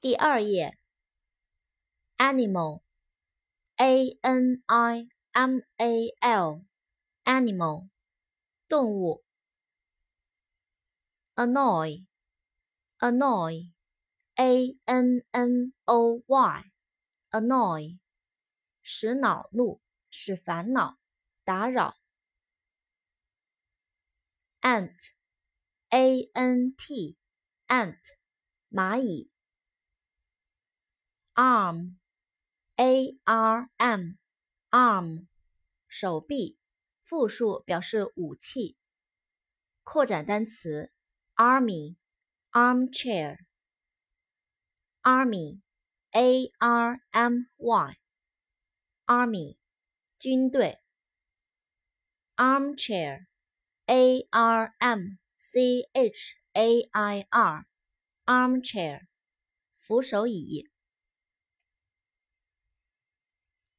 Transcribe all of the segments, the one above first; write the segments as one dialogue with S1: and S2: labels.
S1: 第二页，animal，a n i m a l，animal，动物。annoy，annoy，a n n o y，annoy，使恼怒，使烦恼，打扰。ant，a n t，ant，蚂蚁。Arm，a r m，arm，手臂，复数表示武器。扩展单词，army，armchair，army，a r m y，army，军队。armchair，a r m c h a i r，armchair，扶手椅。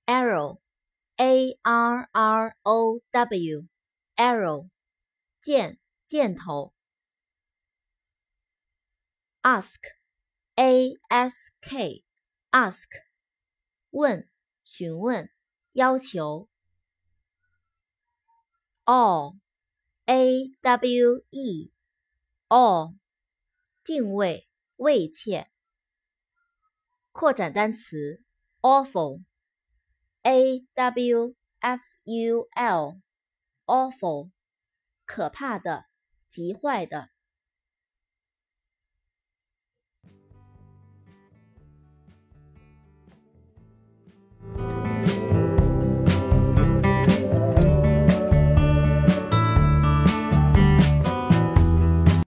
S1: arrow，a r r o w，arrow，箭，箭头。ask，a s k，ask，问，询问，要求。awe，a w e，awe，敬畏，畏怯。扩展单词，awful。 A W F U L，awful，可怕的，急坏的。